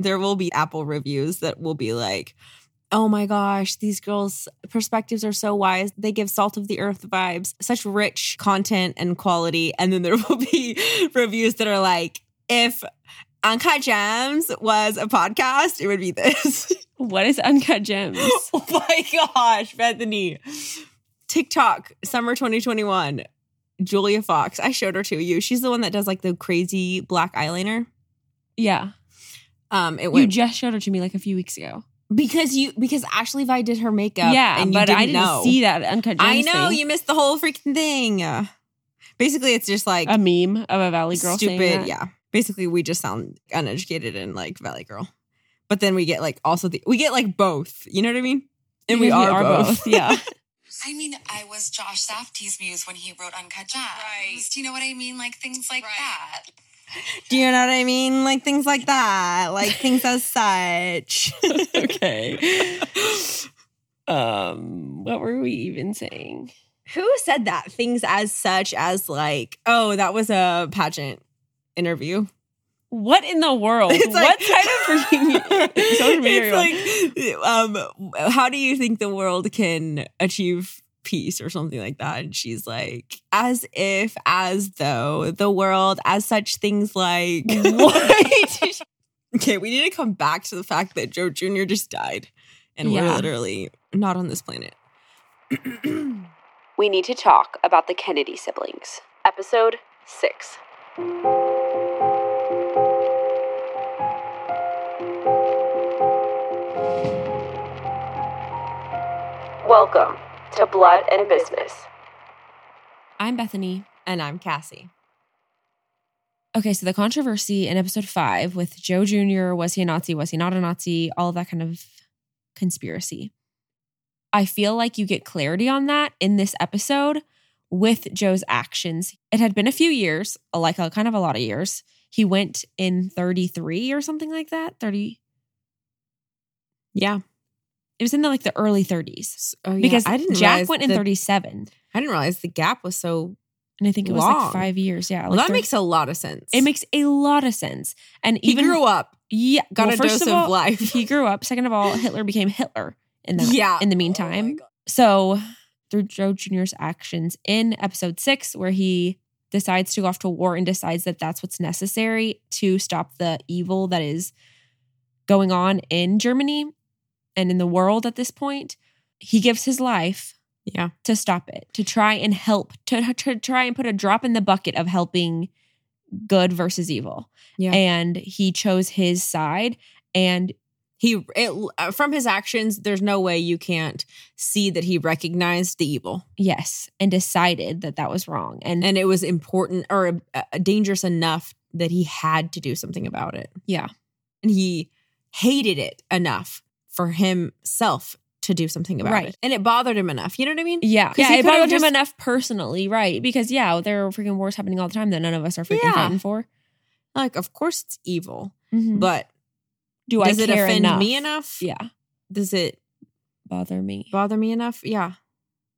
There will be Apple reviews that will be like, oh my gosh, these girls' perspectives are so wise. They give salt of the earth vibes, such rich content and quality. And then there will be reviews that are like, if Uncut Gems was a podcast, it would be this. What is Uncut Gems? oh my gosh, Bethany. TikTok, summer 2021. Julia Fox. I showed her to you. She's the one that does like the crazy black eyeliner. Yeah. Um, it You just showed it to me like a few weeks ago. because you because Ashley Vi did her makeup. yeah, and you but didn't I didn't know. see that Uncut Gems I know thing. you missed the whole freaking thing. Uh, basically, it's just like a meme of a Valley girl stupid. Yeah, basically, we just sound uneducated and like Valley Girl, but then we get like also the we get like both. You know what I mean? And we Because are, both. Yeah. I mean, I was Josh Safdie's muse when he wrote Uncut Gems. Right. Do you know what I mean? Like things like that. Do you know what I mean? Like things like that, like things as such. okay. Um, what were we even saying? Who said that? Things as such as like, oh, that was a pageant interview. What in the world? It's like- what kind of freaking social media? It's like, um, how do you think the world can achieve peace or something like that? And she's like, as if, as though, the world, as such things like. What? okay, we need to come back to the fact that Joe Jr. just died, and we're literally not on this planet. We need to talk about the Kennedy siblings. Episode 6. Welcome to Blood and Business. I'm Bethany. And I'm Cassie. Okay, so the controversy in episode five with Joe Jr. Was he a Nazi? Was he not a Nazi? All of that kind of conspiracy. I feel like you get clarity on that in this episode with Joe's actions. It had been a few years, like a kind of a lot of years. He went in 33 or something like that. 30. Yeah. It was in the like the early 30s. Oh, yeah. Because I didn't Jack went in the- 37. I didn't realize the gap was so. And I think it was Long. like five years. Yeah. Well, like that 30 makes a lot of sense. it makes a lot of sense. And he even grew up, Yeah, got well, a first dose of, all, life. He grew up. Second of all, Hitler became Hitler in the Yeah. in the Oh meantime. God. so through Joe Jr.'s actions in episode six, where he decides to go off to war and decides that that's what's necessary to stop the evil that is going on in Germany and in the world at this point, he gives his life Yeah. to stop it, to try and help, to, to try and put a drop in the bucket of helping good versus evil. Yeah. And he chose his side. And He it, uh, from his actions, there's no way you can't see that he recognized the evil, yes, and decided that that was wrong. And, and it was important or uh, dangerous enough that he had to do something about it, yeah, and he hated it enough for himself to do something about Right. it, and it bothered him enough. You know what I mean? yeah, yeah. It bothered him enough personally, right? Because yeah, there are freaking wars happening all the time that none of us are freaking Yeah. fighting for. Like, of course it's evil, Mhm. but Do does I it offend enough? me enough? Yeah, Does it bother me. bother me enough? Yeah.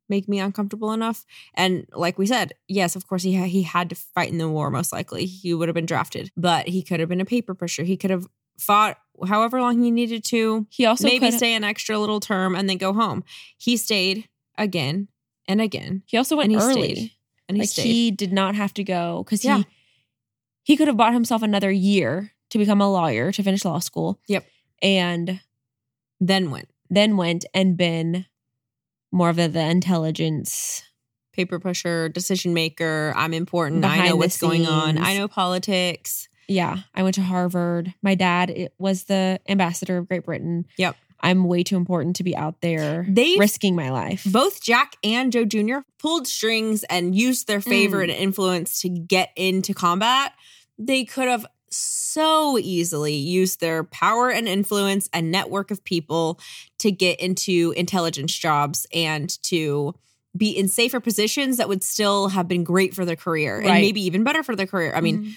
Make me uncomfortable enough. And like we said, yes, of course he ha- he had to fight in the war. Most likely, he would have been drafted, but he could have been a paper pusher. He could have fought however long he needed to. He also maybe could- stay an extra little term and then go home. He stayed again and again, He also went and he early. stayed. and he like stayed. he did not have to go because Yeah. he he could have bought himself another year to become a lawyer to finish law school. Yep. and then went then went and been more of the, the intelligence. paper pusher, decision maker. I'm important. I know what's going on. I know politics. Yeah, I went to Harvard. My dad it was the ambassador of Great Britain. Yep. I'm way too important to be out there They- risking my life. both Jack and Joe Jr. pulled strings and used their favor Mm. and influence to get into combat. They could have so easily used their power and influence and network of people to get into intelligence jobs and to be in safer positions that would still have been great for their career and maybe even better for their career. I mean, Mhm.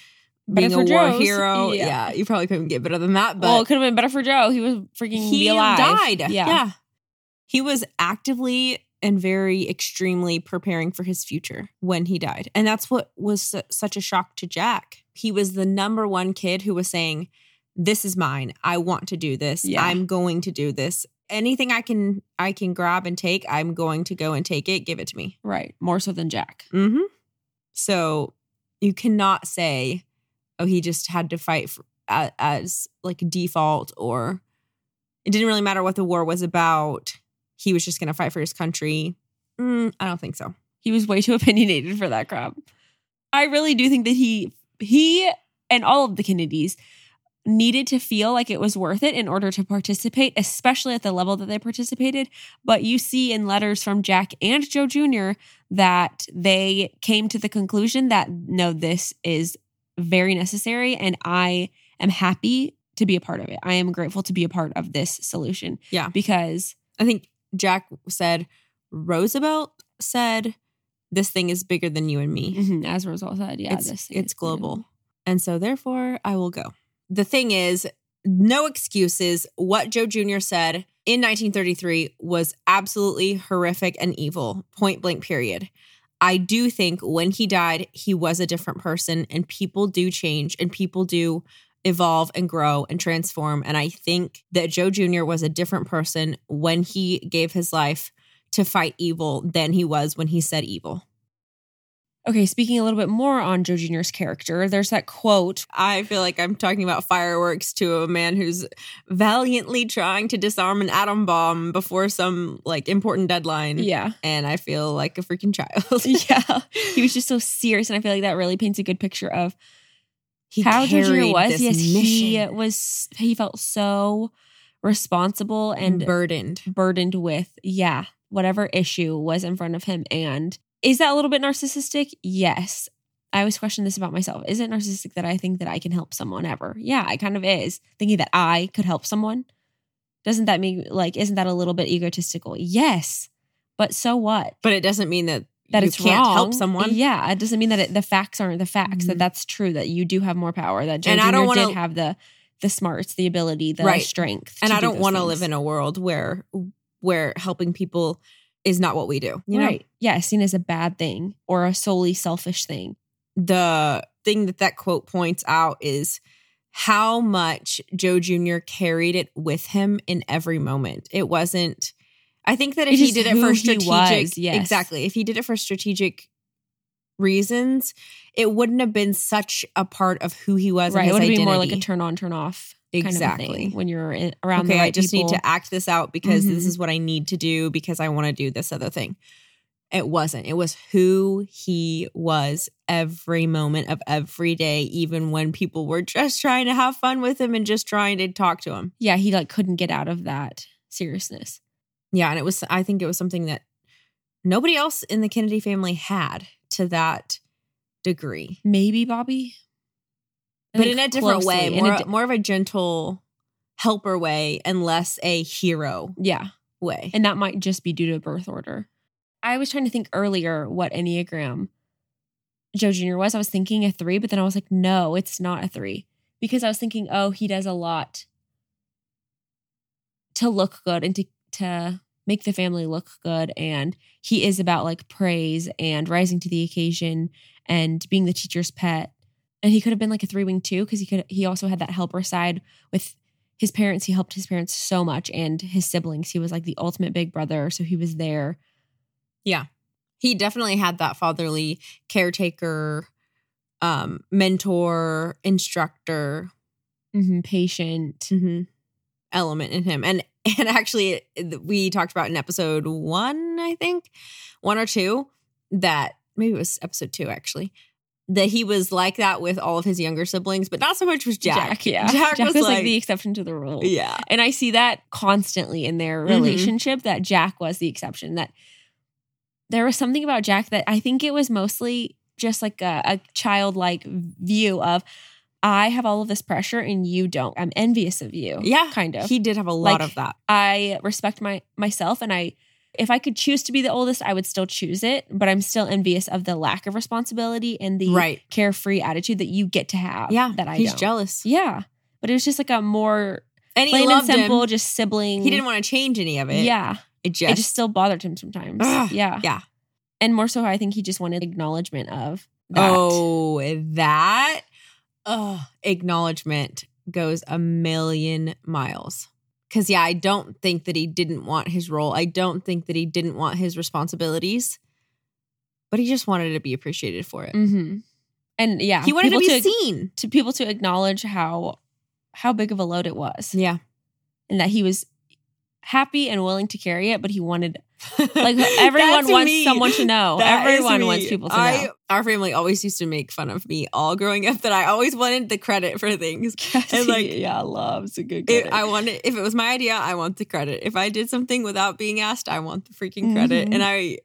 Better being a for war Joe's. hero, Yeah. yeah. you probably couldn't get better than that. But well, it could have been better for Joe. He was freaking he be alive. died. Yeah. Yeah. He was actively and very extremely preparing for his future when he died. And that's what was su- such a shock to Jack. He was the number one kid who was saying, this is mine. I want to do this. Yeah. I'm going to do this. Anything I can I can grab and take, I'm going to go and take it. Give it to me. Right. More so than Jack. Mm-hmm. So you cannot say, oh, he just had to fight for, as, as like default, or it didn't really matter what the war was about. He was just going to fight for his country. Mm, I don't think so. He was way too opinionated for that crap. I really do think that he he and all of the Kennedys needed to feel like it was worth it in order to participate, especially at the level that they participated. But you see in letters from Jack and Joe Jr. that they came to the conclusion that no, this is very necessary and I am happy to be a part of it. I am grateful to be a part of this solution. Yeah. Because I think Jack said, Roosevelt said, this thing is bigger than you and me. mhm, as Roosevelt said, yeah, it's, this it's is bigger than- global. And so therefore I will go. The thing is, no excuses. What Joe Jr. said in 1933 was absolutely horrific and evil, point blank, period. I do think when he died, he was a different person, and people do change and people do evolve and grow and transform. And I think that Joe Jr. was a different person when he gave his life to fight evil than he was when he said evil. Okay, speaking a little bit more on Joe Jr.'s character, there's that quote. I feel like I'm talking about fireworks to a man who's valiantly trying to disarm an atom bomb before some like important deadline. Yeah. And I feel like a freaking child. Yeah. He was just so serious. And I feel like that really paints a good picture of he how Joe Jr. was. Yes, he was, he felt so responsible and burdened. burdened with, yeah, whatever issue was in front of him. And is that a little bit narcissistic? Yes. I always question this about myself. Is it narcissistic that I think that I can help someone ever? Yeah, it kind of is. Thinking that I could help someone. Doesn't that mean like isn't that a little bit egotistical? Yes. But so what? But it doesn't mean that That you it's can't wrong. help someone. Yeah, it doesn't mean that it, the facts aren't the facts. That Mhm. that's true. That you do have more power. That Joe And Jr. I don't wanna- have the the smarts, the ability, the Right. strength. And I do don't want to live in a world where where helping people is not what we do. You know? right. Yeah, seen as a bad thing or a solely selfish thing. the thing that that quote points out is how much Joe Jr. carried it with him in every moment. It wasn't. I think that if he did it for strategic, was, yes. exactly. If he did it for strategic reasons, it wouldn't have been such a part of who he was. right. It would be identity. more like a turn on, turn off kind of Exactly. when you're in, around okay, the right I just people. need to act this out because this Mhm. is what I need to do because I want to do this other thing. It wasn't. It was who he was every moment of every day, even when people were just trying to have fun with him and just trying to talk to him. yeah, he like couldn't get out of that seriousness. Yeah. And it was, I think it was something that nobody else in the Kennedy family had to that degree, Maybe Bobby, but in a different closely, way, in more, di- more of a gentle helper way and less a hero yeah, way. and that might just be due to birth order. I was trying to think earlier what enneagram Joe Jr. was. I was thinking a three, but then I was like, no, it's not a three because I was thinking, oh, he does a lot to look good and to to make the family look good, and he is about like praise and rising to the occasion and being the teacher's pet. And he could have been like a three wing too because he could. He also had that helper side with his parents. He helped his parents so much and his siblings. He was like the ultimate big brother, so he was there. Yeah. He definitely had that fatherly caretaker um mentor instructor hmm patient. element in him and and actually we talked about in episode one i think one or two that maybe it was episode two actually that he was like that with all of his younger siblings but not so much with jack Jack yeah. jack, was, like, the exception to the rule. yeah And I see that constantly in their Mhm. relationship that Jack was the exception. That there was something about Jack that I think it was mostly just like a, a childlike view of I have all of this pressure and you don't. I'm envious of you. yeah Kind of. he did have a lot Like, of that I respect my myself and I if I could choose to be the oldest, I would still choose it, but I'm still envious of the lack of responsibility and the right carefree attitude that you get to have. yeah that I he's don't. jealous Yeah, but it was just like a more and plain and simple, him just sibling. he didn't want to change any of it yeah, it just, it just still bothered him sometimes. Ugh, yeah, yeah and more so, I think he just wanted acknowledgement of that. Oh, that oh, acknowledgement goes a million miles. Because, yeah, I don't think that he didn't want his role. I don't think that he didn't want his responsibilities, but he just wanted to be appreciated for it. Mm-hmm. And yeah, He wanted to be seen. to people to acknowledge how how big of a load it was, Yeah. and that he was happy and willing to carry it, but he wanted like everyone wants me. someone to know. That everyone wants people to I, know. Our family always used to make fun of me all growing up that I always wanted the credit for things. And like, yeah, love's a good. If. I want it, if it was my idea, I want the credit. If I did something without being asked, I want the freaking credit. Mhm. And I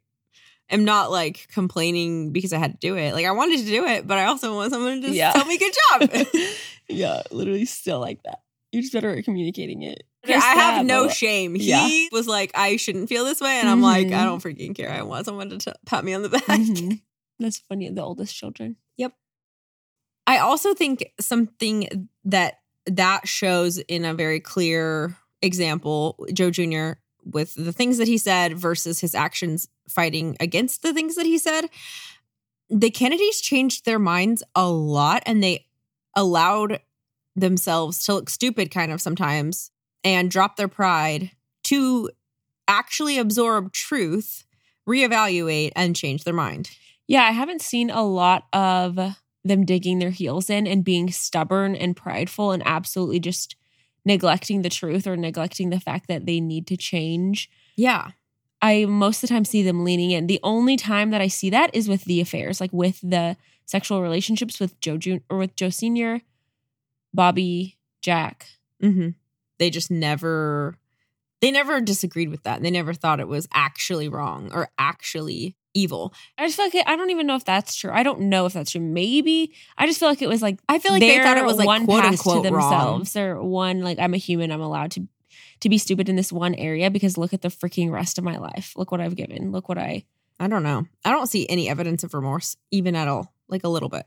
am not like complaining because I had to do it. Like I wanted to do it, but I also want someone to just Yeah. tell me good job. yeah, literally still like that. You're just better at communicating it. I have no shame. Yeah. He was like, I shouldn't feel this way, and I'm like, I Mhm. don't freaking care. I want someone to t- pat me on the back. Mhm. That's funny. The oldest children. Yep. I also think something that that shows in a very clear example, Joe Jr. with the things that he said versus his actions fighting against the things that he said. The Kennedys changed their minds a lot and they allowed themselves to look stupid kind of sometimes and drop their pride to actually absorb truth, reevaluate, and change their mind. Yeah, I haven't seen a lot of them digging their heels in and being stubborn and prideful and absolutely just neglecting the truth or neglecting the fact that they need to change. Yeah. I most of the time see them leaning in. The only time that I see that is with the affairs, like with the sexual relationships with Joe Jun- or with Joe Senior, Bobby, Jack. hmm They just never, they never disagreed with that. They never thought it was actually wrong or actually evil. I just feel like it, I don't even know if that's true. I don't know if that's true. Maybe I just feel like it was like I feel like they thought it was like one quote pass unquote to themselves. They're one like I'm a human. I'm allowed to to be stupid in this one area because look at the freaking rest of my life. Look what I've given. Look what I. I don't know. I don't see any evidence of remorse, even at all, like a little bit.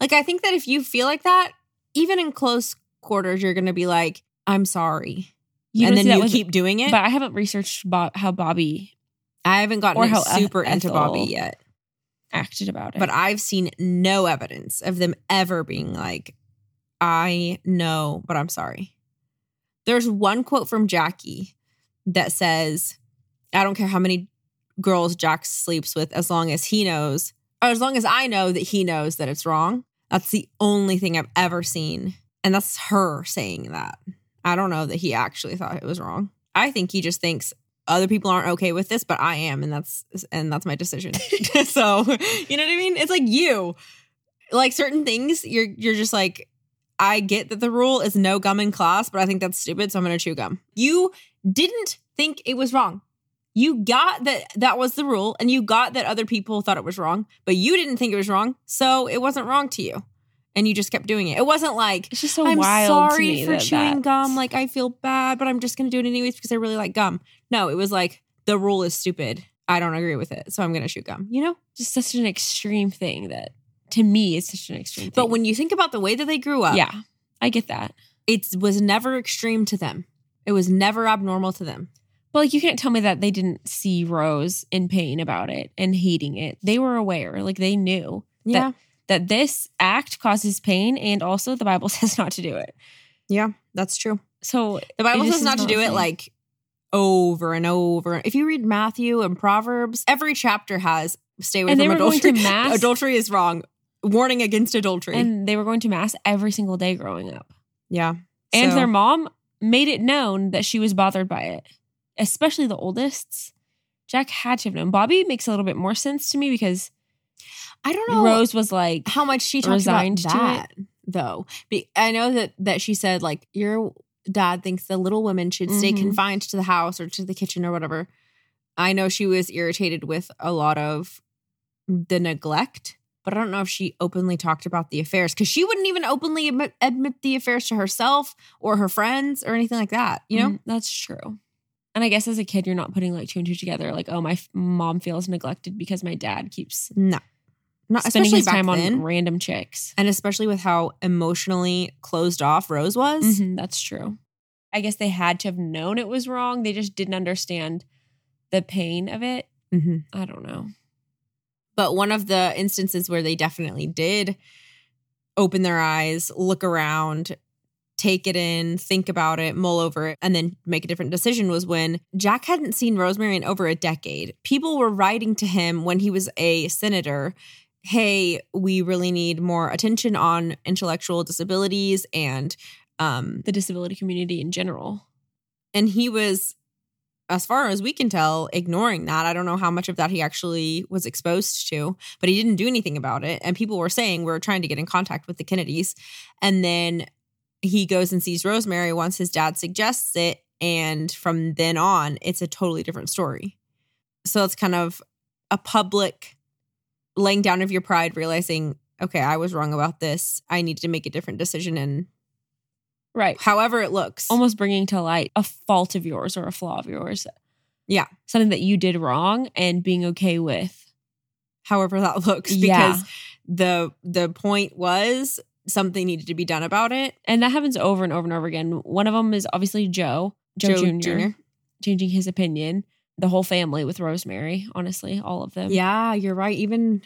Like, I think that if you feel like that, even in close quarters, you're going to be like, I'm sorry. You and then you keep doing it. But I haven't researched Bob, how Bobby I haven't gotten or how super into Bobby yet, acted about it. but I've seen no evidence of them ever being like, I know, but I'm sorry. There's one quote from Jackie that says, I don't care how many girls Jack sleeps with as long as he knows, or as long as I know that he knows that it's wrong. That's the only thing I've ever seen. And that's her saying that. I don't know that he actually thought it was wrong. I think he just thinks other people aren't okay with this, but I am, and that's and that's my decision. so you know what I mean? It's like you. Like certain things, you're you're just like, I get that the rule is no gum in class, but I think that's stupid, so I'm gonna chew gum. You didn't think it was wrong. You got that that was the rule, and you got that other people thought it was wrong, but you didn't think it was wrong, so it wasn't wrong to you. And you just kept doing it. It wasn't like it's just so I'm wild sorry for that chewing that's- gum. Like I feel bad, but I'm just gonna do it anyways because I really like gum. No, it was like the rule is stupid. I don't agree with it, so I'm gonna chew gum. You know. just such an extreme thing that to me is such an extreme. But when you think about the way that they grew up, yeah, I get that. it was never extreme to them. It was never abnormal to them. But like you can't tell me that they didn't see Rose in pain about it and hating it. They were aware, like they knew Yeah, that this act causes pain and also the Bible says not to do it. yeah, that's true. So The Bible says not to do it like over and over. If you read Matthew and Proverbs, every chapter has stay away And from adultery. to mass- adultery is wrong. Warning against adultery. and they were going to mass every single day growing up. yeah. And So- their mom made it known that she was bothered by it, especially the oldest. Jack had to have known. Bobby makes a little bit more sense to me because I don't know Rose was like, how much she talked resigned about to that, though. Be- I know that that she said like your dad thinks the little women should stay Mhm. confined to the house or to the kitchen or whatever. I know she was irritated with a lot of the neglect, but I don't know if she openly talked about the affairs because she wouldn't even openly admit, admit the affairs to herself or her friends or anything like that. You know, "Mm, that's true. And I guess as a kid, you're not putting like two and two together. Like, oh, my f- mom feels neglected because my dad keeps no, not spending his time then, on random chicks. and especially with how emotionally closed off Rose was. Mhm, that's true. I guess they had to have known it was wrong. They just didn't understand the pain of it. Mm-hmm. I don't know. But one of the instances where they definitely did open their eyes, look around, take it in, think about it, mull over it, and then make a different decision was when Jack hadn't seen Rosemary in over a decade. People were writing to him when he was a senator. Hey, we really need more attention on intellectual disabilities and um The disability community in general. and he was as far as we can tell ignoring that. I don't know how much of that he actually was exposed to, but he didn't do anything about it and people were saying we're trying to get in contact with the Kennedys and then he goes and sees Rosemary once his dad suggests it. And from then on, it's a totally different story. So it's kind of a public laying down of your pride, realizing, okay, I was wrong about this. I need to make a different decision. And Right. however it looks, Almost bringing to light a fault of yours or a flaw of yours. Yeah. Something that you did wrong and being okay with. however that looks, Yeah. because the the point was something needed to be done about it. And that happens over and over and over again. One of them is obviously Joe, Joe, Jr., changing his opinion. The whole family with Rosemary, honestly, all of them. Yeah, you're right. Even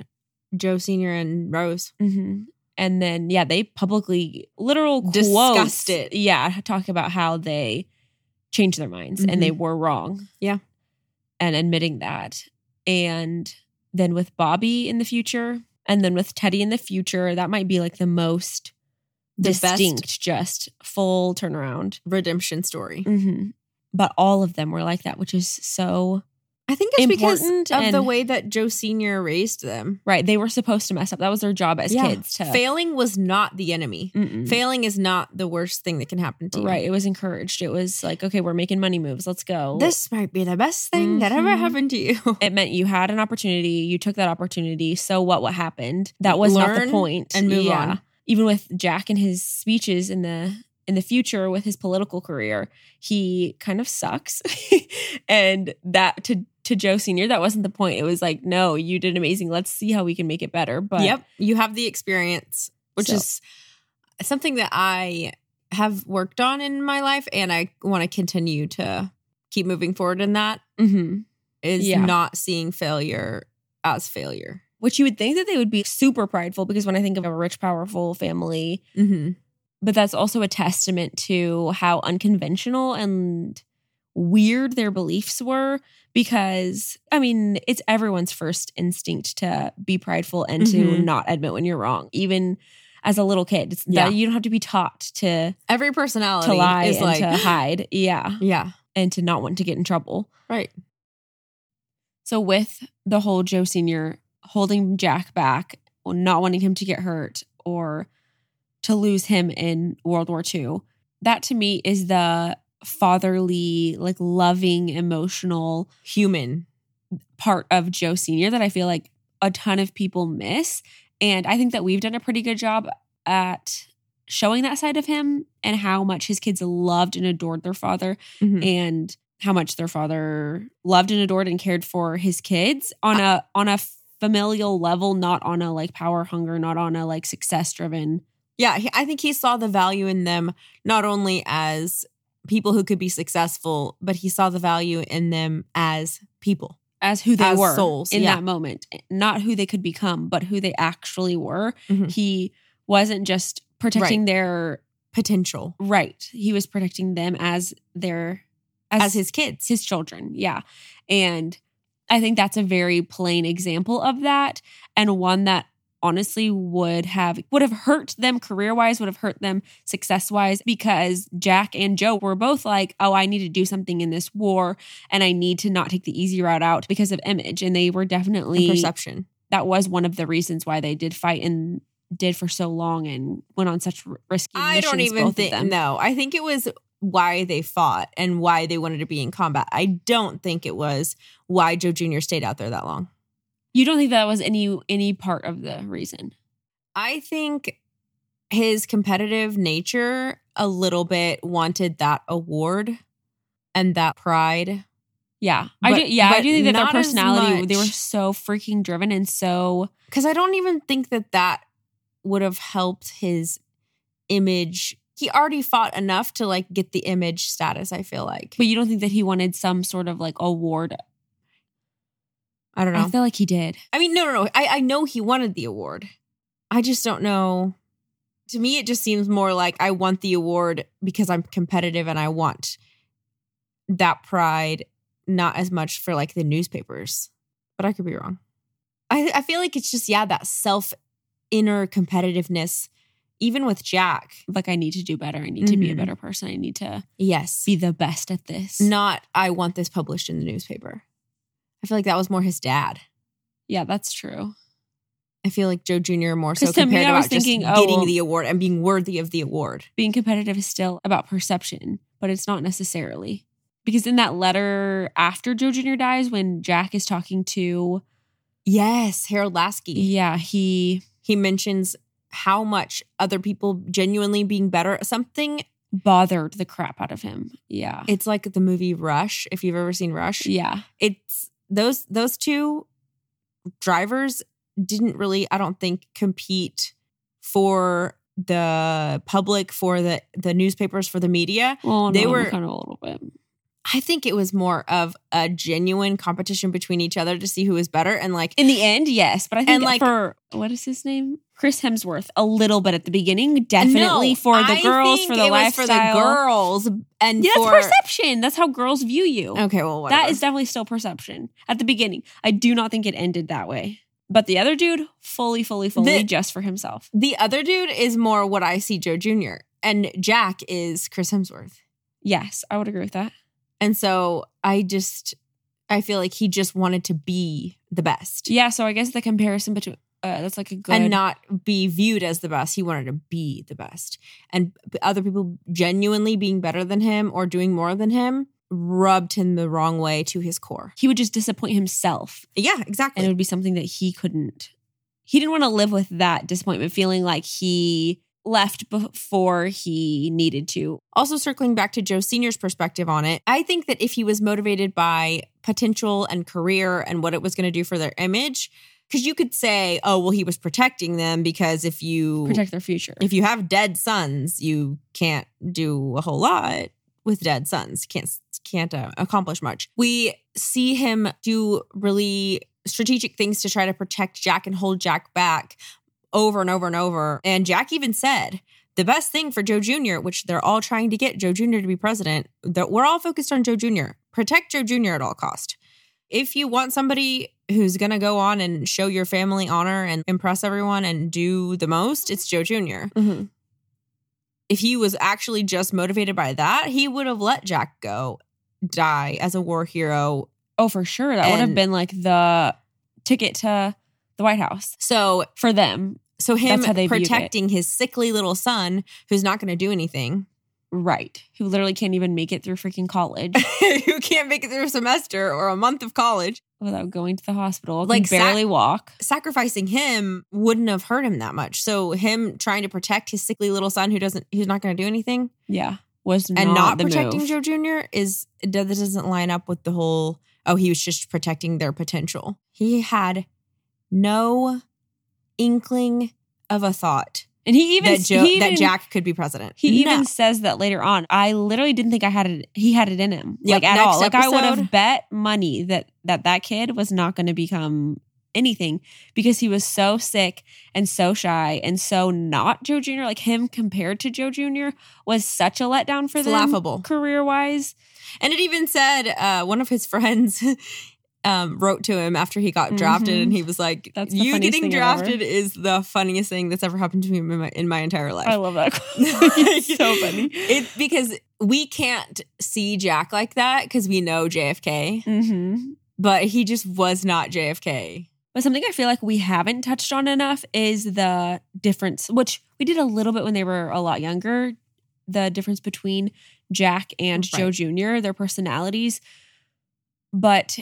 Joe Senior and Rose. hmm And then, yeah, they publicly, literal Discussed quotes, it. Yeah, talk about how they changed their minds and they were wrong. Mm-hmm. Yeah. And admitting that. And then with Bobby in the future, and then with Teddy in the future, that might be like the most The best- distinct, just full turnaround. Redemption story. hmm But all of them were like that, which is so I think it's because of the way that Joe Senior raised them. right. They were supposed to mess up. That was their job as Yeah. kids to Failing was not the enemy. Mm-mm. Failing is not the worst thing that can happen to you. Right. It was encouraged. It was like, okay, we're making money moves. Let's go. This might be the best thing that ever Mhm. happened to you. it meant you had an opportunity. You took that opportunity. So what? What happened? That was not the point. and move on. Even with Jack and his speeches in the in the future with his political career, he kind of sucks. and that to to Joe Senior, that wasn't the point. It was like, no, you did amazing. Let's see how we can make it better. But yep, you have the experience, which So- is something that I have worked on in my life, and I want to continue to keep moving forward in that. Mhm. Is Yeah. not seeing failure as failure. which you would think that they would be super prideful because when I think of a rich, powerful family, Mm-hmm. but that's also a testament to how unconventional and weird their beliefs were because i mean it's everyone's first instinct to be prideful and to Mhm. not admit when you're wrong even as a little kid it's Yeah. that you don't have to be taught to Every personality to lie is and like, to hide yeah yeah, and to not want to get in trouble right. so with the whole joe senior holding jack back not wanting him to get hurt or to lose him in world war ii that to me is the fatherly like loving emotional Human. part of joe senior that i feel like a ton of people miss and i think that we've done a pretty good job at showing that side of him and how much his kids loved and adored their father Mhm. and how much their father loved and adored and cared for his kids on a on a familial level not on a like power hunger not on a like success driven Yeah, he, I think he saw the value in them not only as people who could be successful, but he saw the value in them as people. as who they As were souls, in yeah. that moment not who they could become but who they actually were Mhm. he wasn't just protecting their Potential right he was protecting them as their as, his kids. his children. Yeah. And I think that's a very plain example of that and one that honestly would have would have hurt them career-wise, would have hurt them success-wise because Jack and Joe were both like, "Oh, I need to do something in this war and I need to not take the easy route out because of image." And they were and definitely perception. that was one of the reasons why they did fight and did for so long and went on such risky I don't even think no. I think it was why they fought and why they wanted to be in combat. I don't think it was why Joe Jr. stayed out there that long. You don't think that was any any part of the reason? I think his competitive nature a little bit wanted that award and that pride. Yeah, I But- do. Yeah, I do think that their personality they were so freaking driven and so Because I don't even think that that would have helped his image. He already fought enough to like get the image status. I feel like. But you don't think that he wanted some sort of like award? I don't know. I feel like he did. I mean, no, no, no. I, I know he wanted the award. I just don't know To me, it just seems more like I want the award because I'm competitive and I want that pride, not as much for like the newspapers. But I could be wrong. I, I feel like it's just, yeah, that self inner competitiveness, even with Jack. Like I need to do better. I need to be a Mhm. better person. I need to Yes. be the best at this. Not, I want this published in the newspaper. I feel like that was more his dad. Yeah, that's true. I feel like Joe Jr. more so to me, compared I was about just thinking, oh, getting well- the award and being worthy of the award. Being competitive is still about perception, but it's not necessarily. Because in that letter after Joe Jr. dies, when Jack is talking to, Yes, Harold Laski. yeah, he He mentions how much other people genuinely being better at something. bothered the crap out of him. Yeah. It's like the movie Rush, if you've ever seen Rush. yeah. It's those those two drivers didn't really, I don't think, compete for the public, for the the newspapers, for the media. Well, They no, were- kind of a little bit. I think it was more of a genuine competition between each other to see who was better. And like In the end, yes, but I think And, like- for what is his name, Chris Hemsworth, a little bit at the beginning, definitely No, for the I girls, for the it was lifestyle, for the girls, and Yeah, for that's perception. That's how girls view you. okay, well, whatever. That is definitely still perception at the beginning. I do not think it ended that way. But the other dude, fully, fully, fully The- just for himself. the other dude is more what I see Joe Jr. and Jack is Chris Hemsworth, Yes, I would agree with that. And so I just I feel like he just wanted to be the best, Yeah, so I guess the comparison between uh, that's like a good and not be viewed as the best. He wanted to be the best, and other people genuinely being better than him or doing more than him rubbed him the wrong way to his core. he would just disappoint himself Yeah, exactly. and it would be something that he couldn't he didn't want to live with that disappointment feeling like he left before he needed to Also, circling back to Joe Sr.'s perspective on it, I think that if he was motivated by potential and career and what it was going to do for their image, because you could say, oh, well, he was protecting them because if you protect their future if you have dead sons, you can't do a whole lot with dead sons. Can't can't uh, accomplish much. We see him do really strategic things to try to protect Jack and hold Jack back over and over and over. And Jack even said the best thing for Joe Jr., which they're all trying to get Joe Jr. to be president, that we're all focused on Joe Jr. Protect Joe Jr. at all cost. If you want somebody who's going to go on and show your family honor and impress everyone and do the most, it's Joe Jr Mhm. if he was actually just motivated by that, he would have let Jack go die as a war hero. oh for sure that would have been like the ticket to the white house So for them so him That's how they protecting his sickly little son who's not going to do anything. right who literally can't even make it through freaking college who can't make it through a semester or a month of college. without going to the hospital Like barely walk Sacrificing him wouldn't have hurt him that much. So him trying to protect his sickly little son who doesn't who's not going to do anything yeah was and not, not the protecting move. Joe Jr. is that doesn't line up with the whole oh he was just protecting their potential. He had no inkling of a thought and he even that he that Jack could be president. He No. even says that later on. I literally didn't think I had it. He had it in him, Yep, like at all. Like I would have bet money that that that kid was not going to become anything because he was so sick and so shy and so not Joe Jr. Like him compared to Joe Jr. was such a letdown for It's them, laughable. career wise. And it even said uh, one of his friends um, wrote to him after he got drafted, Mhm. and he was like, That's "You getting thing ever." drafted is the funniest thing that's ever happened to me in my, in my entire life." I love that. so funny. It because we can't see Jack like that because we know JFK, hmm but he just was not JFK. But something I feel like we haven't touched on enough is the difference, which we did a little bit when they were a lot younger. The difference between Jack and Joe Jr., their personalities. But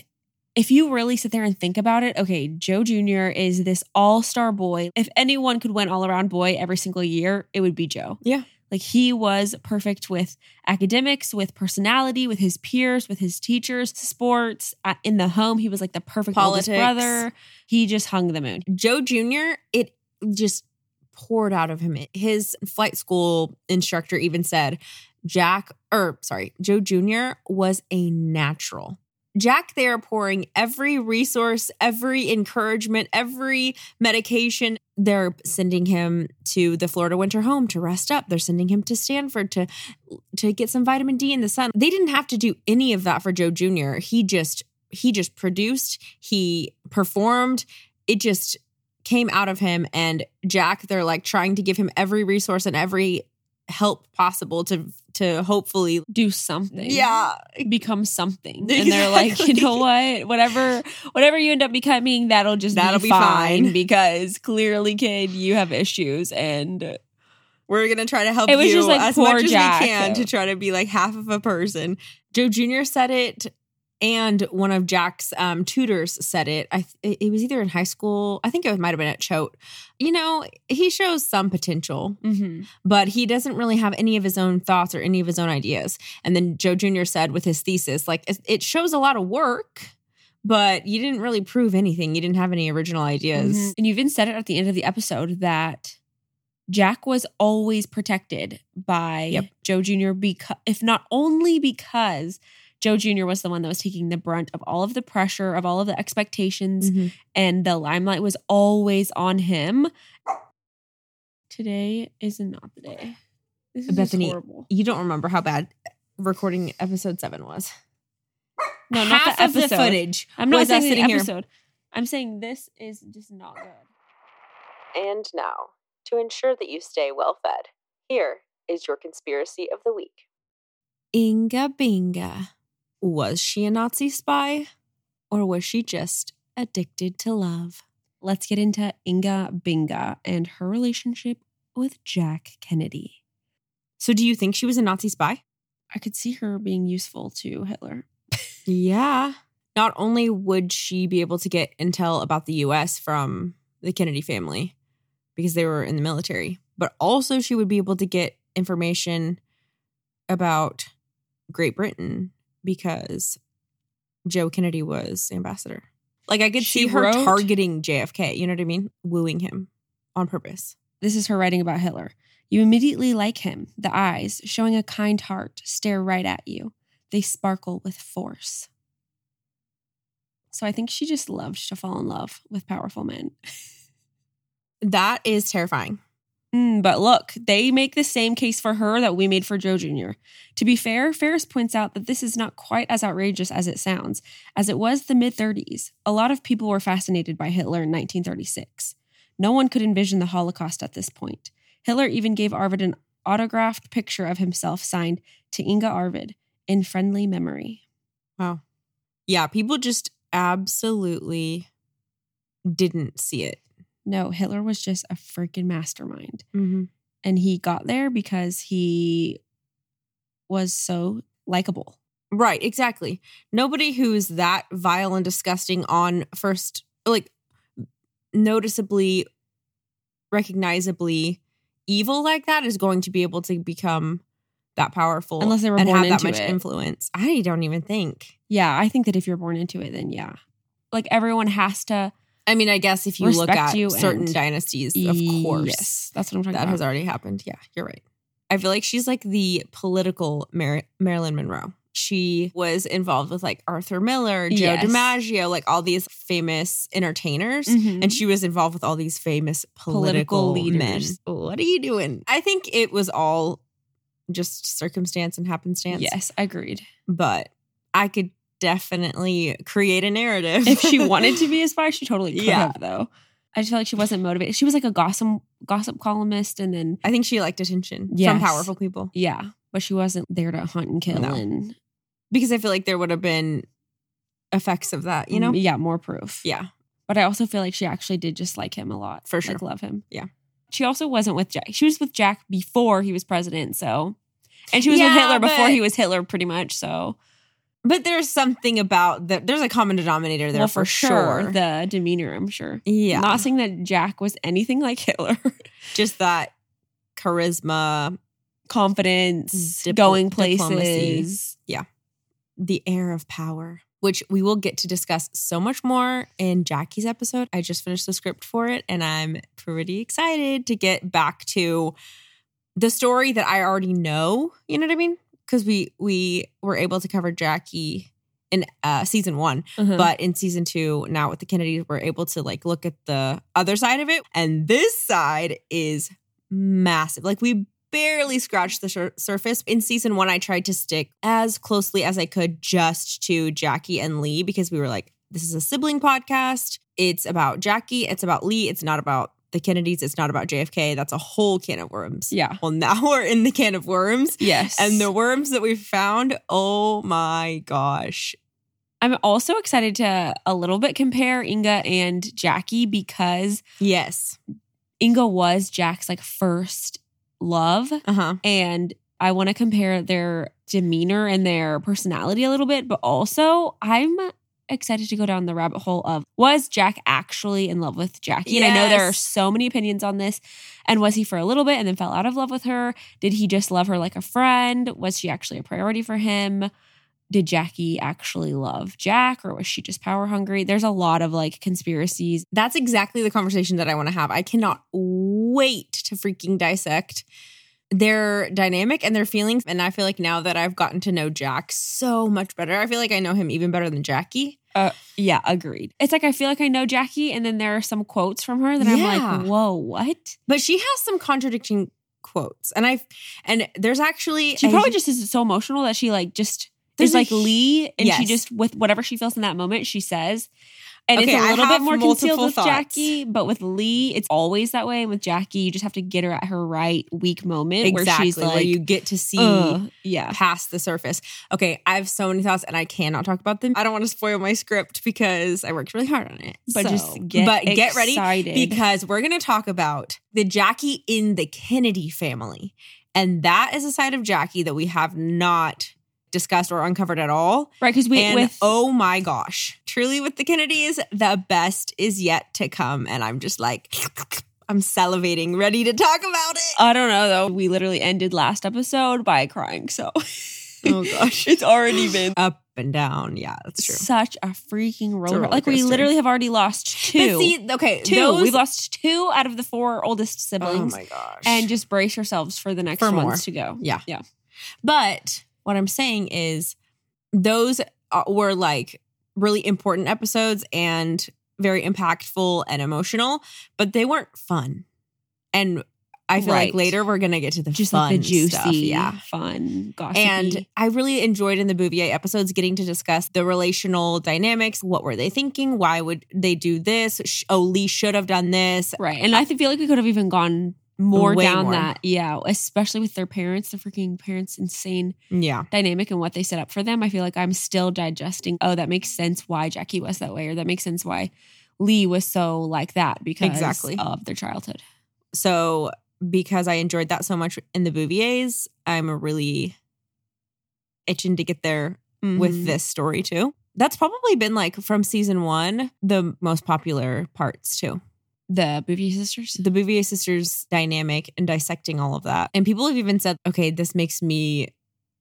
if you really sit there and think about it, okay, Joe Jr. is this all star boy. If anyone could win all around boy every single year, it would be Joe. Yeah. Like he was perfect with academics, with personality, with his peers, with his teachers, sports, uh, in the home. He was like the perfect oldest Politics. brother. He just hung the moon. Joe Jr., it just poured out of him. His flight school instructor even said, Jack, or sorry, Joe Jr. was a natural. Jack they are pouring every resource, every encouragement, every medication they're sending him to the Florida winter home to rest up. They're sending him to Stanford to to get some vitamin D in the sun. They didn't have to do any of that for Joe Jr. He just he just produced, he performed. It just came out of him and Jack they're like trying to give him every resource and every help possible to to hopefully Do something. yeah Become something. And they're like, you know what? Whatever whatever you end up becoming, that'll just That'll be, be fine, fine. because clearly, kid, you have issues and we're gonna try to help you like, as much as we can to try to be like half of a person. Joe Jr. said it, and one of Jack's um, tutors said it. I it was either in high school. I think it might have been at Choate. You know, he shows some potential, Mhm. but he doesn't really have any of his own thoughts or any of his own ideas. And then Joe Jr. said with his thesis, like it- shows a lot of work. But you didn't really prove anything. You didn't have any original ideas. Mhm. And you even said it at the end of the episode that Jack was always protected by Yep. Joe Jr. because if not only because Joe Jr. was the one that was taking the brunt of all of the pressure, of all of the expectations, Mhm. and the limelight was always on him. Today is not the day. This is just Bethany, horrible. You don't remember how bad recording episode seven was. No, not Half the of the footage. I'm not saying the sitting here. episode. I'm saying this is just not good. And now, to ensure that you stay well fed, here is your conspiracy of the week. Inga Binga. Was she a Nazi spy? Or was she just addicted to love? let's get into Inga Binga and her relationship with Jack Kennedy. So, do you think she was a Nazi spy? I could see her being useful to Hitler. Yeah. Not only would she be able to get intel about the US from the Kennedy family because they were in the military, but also she would be able to get information about Great Britain because Joe Kennedy was ambassador. Like I could She see her wrote- targeting JFK, you know what I mean? Wooing him on purpose. This is her writing about Hitler. You immediately like him. The eyes, showing a kind heart, stare right at you. They sparkle with force. So I think she just loved to fall in love with powerful men. That is terrifying. Mm, but look, they make the same case for her that we made for Joe Jr. To be fair, Farris points out that this is not quite as outrageous as it sounds, as it was the mid 30s. A lot of people were fascinated by Hitler in 1936. No one could envision the Holocaust at this point. Hitler even gave Arvad an autographed picture of himself signed to Inga Arvad in friendly memory. Wow. Yeah, people just absolutely didn't see it. No, Hitler was just a freaking mastermind. Mm-hmm. And he got there because he was so likable. Right, exactly. Nobody who's that vile and disgusting on first, like, noticeably, recognizably evil like that is going to be able to become that powerful Unless they were and born have that into much it. influence. I don't even think. Yeah, I think that if you're born into it, then yeah. Like everyone has to. I mean, I guess if you look at you certain and- dynasties, of course, Yes, that's what I'm talking that about. That has already happened. Yeah, you're right. I feel like she's like the political Mar- Marilyn Monroe. She was involved with like Arthur Miller, Joe Yes. DiMaggio, like all these famous entertainers. Mhm. And she was involved with all these famous political, Political men. leaders. What are you doing? I think it was all just circumstance and happenstance. yes, agreed. But I could definitely create a narrative. If she wanted to be a spy, she totally could Yeah. have, though. I just feel like she wasn't motivated. She was like a gossip gossip columnist, and then I think she liked attention Yes. from powerful people. yeah, but she wasn't there to hunt and kill No. and Because I feel like there would have been effects of that, you know? Mm, yeah, more proof. Yeah. But I also feel like she actually did just like him a lot. For sure. Like love him. Yeah. She also wasn't with Jack. She was with Jack before he was president, so and she was with Hitler before he was Hitler pretty much, so But there's something about that. There's a common denominator there well, for, sure. The demeanor, I'm sure. yeah. Not saying that Jack was anything like Hitler. just that charisma, Confidence, Dipl- going diplomacy. Yeah. the air of power, which we will get to discuss so much more in Jackie's episode. I just finished the script for it and I'm pretty excited to get back to the story that I already know. You know what I mean? Because we we were able to cover Jackie in uh, season one. Uh-huh. But in season two, now with the Kennedys, we're able to like look at the other side of it. And this side is massive. Like we barely scratched the sur- surface. In season one, I tried to stick as closely as I could just to Jackie and Lee because we were like, this is a sibling podcast. It's about Jackie. It's about Lee. It's not about the Kennedys. It's not about JFK. That's a whole can of worms. yeah. Well, now we're in the can of worms. Yes. And the worms that we've found, oh my gosh. I'm also excited to a little bit compare Inga and Jackie because Yes. Inga was Jack's like first love. Uh huh. And I want to compare their demeanor and their personality a little bit, but also I'm excited to go down the rabbit hole of was Jack actually in love with Jackie? And I know there are so many opinions on this. And was he for a little bit and then fell out of love with her? Did he just love her like a friend? Was she actually a priority for him? Did Jackie actually love Jack or was she just power hungry? There's a lot of like conspiracies. That's exactly the conversation that I want to have. I cannot wait to freaking dissect their dynamic and their feelings. And I feel like now that I've gotten to know Jack so much better, I feel like I know him even better than Jackie. Uh, yeah, agreed. It's like I feel like I know Jackie, and then there are some quotes from her that I'm like, whoa, what? But she has some contradicting quotes. And I've, and there's actually, She a- probably just is so emotional that she like just There's is like hu- Lee, and she just with whatever she feels in that moment, she says. And Okay, it's a little bit more concealed with thoughts. Jackie, but with Lee, it's always that way. And with Jackie, you just have to get her at her right weak moment exactly where she's like, where you get to see yeah, past the surface. Okay, I have so many thoughts and I cannot talk about them. I don't want to spoil my script because I worked really hard on it. but So- just get but get ready because we're going to talk about the Jackie in the Kennedy family. And that is a side of Jackie that we have not discussed or uncovered at all. right because we and with oh my gosh, truly with the Kennedys, the best is yet to come. And I'm just like, I'm salivating, ready to talk about it. I don't know though. We literally ended last episode by crying, so oh gosh. it's already been Up and down. Yeah, that's true. such a freaking roller. roller like we literally have already lost two. But see, okay, two. those- We've lost two out of the four oldest oh siblings. Oh my gosh. and just brace yourselves for the next For ones more. to go. Yeah. Yeah. But what I'm saying is, those uh, were like really important episodes and very impactful and emotional, but they weren't fun. And I feel Right. like later we're gonna get to the Just fun like the juicy, stuff. Yeah. fun, gossipy. And I really enjoyed in the Bouvier episodes getting to discuss the relational dynamics. What were they thinking? Why would they do this? Oh, Lee should have done this. right. And I feel like we could have even gone more Way down more. that. Yeah. Especially with their parents, the freaking parents' insane Yeah. dynamic and what they set up for them. I feel like I'm still digesting, oh, that makes sense why Jackie was that way, or that makes sense why Lee was so like that because Exactly. of their childhood. So because I enjoyed that so much in the Bouviers, I'm really itching to get there with Mhm. this story too. That's probably been like from season one, the most popular parts too. The Bouvier sisters. The Bouvier sisters dynamic and dissecting all of that. And people have even said, okay, this makes me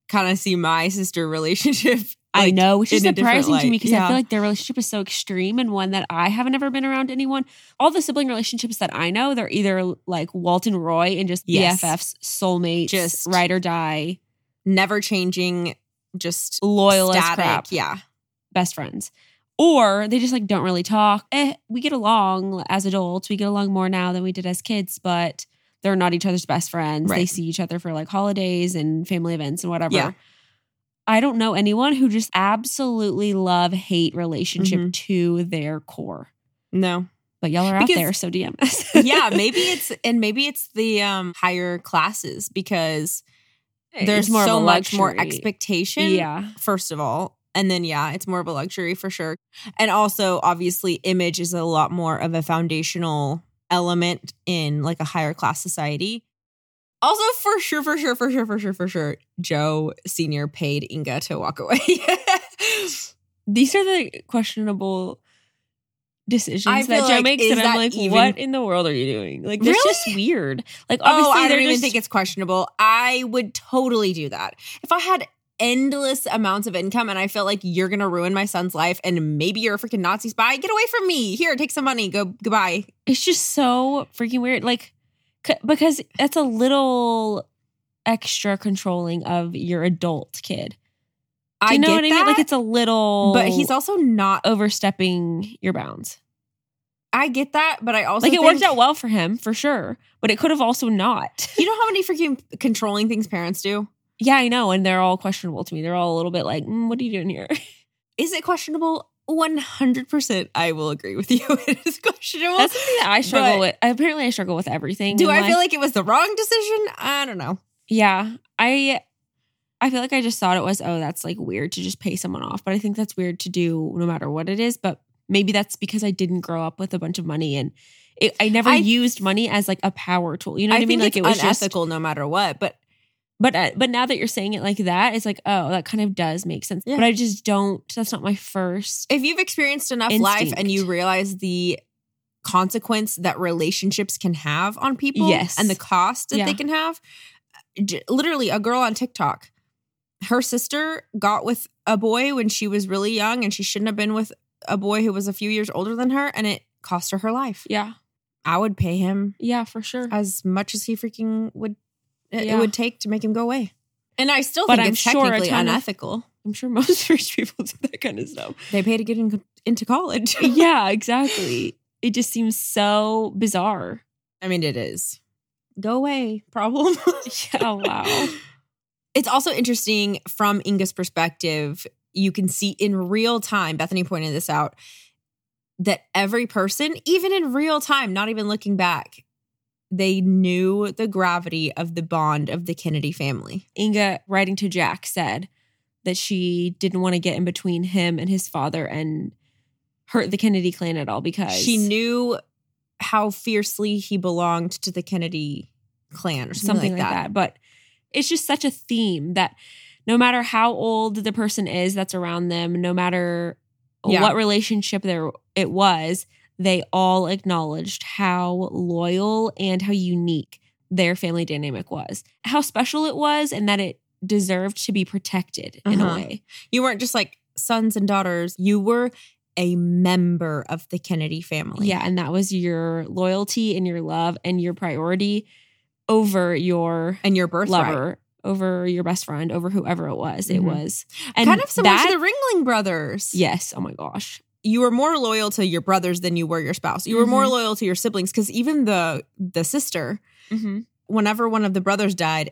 kind of see my sister relationship. I know, which is in a different surprising to me because I feel like their relationship is so extreme and one that I haven't ever been around anyone. All the sibling relationships that I know, they're either like Walt and Roy and just Yes. BFFs, soulmates, Just- ride or die, never changing, just loyal static. crap, Yeah. best friends. Or they just like don't really talk. Eh, we get along as adults. We get along more now than we did as kids, but they're not each other's best friends. They see each other for like holidays and family events and whatever. Yeah. I don't know anyone who just absolutely love hate relationship Mhm. to their core. No. But y'all are Because- out there, so DM us. yeah, maybe it's and maybe it's the um higher classes because there's more so much more expectation. Yeah. First of all. And then yeah, it's more of a luxury for sure. And also obviously image is a lot more of a foundational element in like a higher class society. Also for sure, for sure, for sure, for sure, for sure, Joe Senior paid Inga to walk away. These are the questionable decisions I that Joe like, makes, and I'm like, even- what in the world are you doing? Like, that's Really? just weird. Like, oh, obviously, I don't even just, think it's questionable. I would totally do that. If I had endless amounts of income and I feel like you're gonna ruin my son's life and maybe you're a freaking Nazi spy, get away from me. Here, take some money. Go goodbye. it's just so freaking weird. Like, c- because that's a little extra controlling of your adult kid. Do I know get what I that, mean? Like it's a little, but he's also not. overstepping your bounds. I get that, but I also Like it think- worked out well for him for sure, but it could have also not. You know how many freaking controlling things parents do? Yeah, I know, and they're all questionable to me. They're all a little bit like, mm, "What are you doing here?" Is it questionable? One hundred percent. I will agree with you. It is questionable. That's something that I struggle with. Apparently, I struggle with everything. do I life. feel like it was the wrong decision? I don't know. Yeah, I I feel like I just thought it was oh that's like weird to just pay someone off, but I think that's weird to do no matter what it is. But maybe that's because I didn't grow up with a bunch of money and it, I never I- used money as like a power tool. You know what I, I mean? Like it was just. unethical no matter what. But But uh, but now that you're saying it like that, it's like oh that kind of does make sense. Yeah. But I just don't. That's not my first. if you've experienced enough life and you realize the consequence that relationships can have on people Yes. and the cost that Yeah. they can have literally a girl on TikTok her sister got with a boy when she was really young and she shouldn't have been with a boy who was a few years older than her and it cost her her life Yeah, i would pay him yeah, for sure. as much as he freaking would it, it would take to make him go away and i still But think I'm it's sure technically ton of- unethical I'm sure most rich people do that kind of stuff. they pay to get in, into college yeah, exactly. It just seems so bizarre. I mean, it is. Go away, problem. Yeah, wow. It's also interesting from Inga's perspective. You can see in real time, Bethany pointed this out, that every person, even in real time, not even looking back, they knew the gravity of the bond of the Kennedy family. Inga, writing to Jack, said that she didn't want to get in between him and his father and hurt the Kennedy clan at all because She knew how fiercely he belonged to the Kennedy clan or something, something like, that. But it's just such a theme that no matter how old the person is that's around them, no matter Yeah. what relationship there it was, they all acknowledged how loyal and how unique their family dynamic was, how special it was, and that it deserved to be protected in Uh-huh. a way. You weren't just like sons and daughters, you were a member of the Kennedy family. Yeah, and that was your loyalty and your love and your priority over your And your birthright. lover, over your best friend, over whoever it was. It Mhm. was and kind of similar that, to the Ringling brothers. Yes. Oh my gosh. You were more loyal to your brothers than you were your spouse. You were more Mhm. loyal to your siblings because even the the sister, Mm-hmm. whenever one of the brothers died,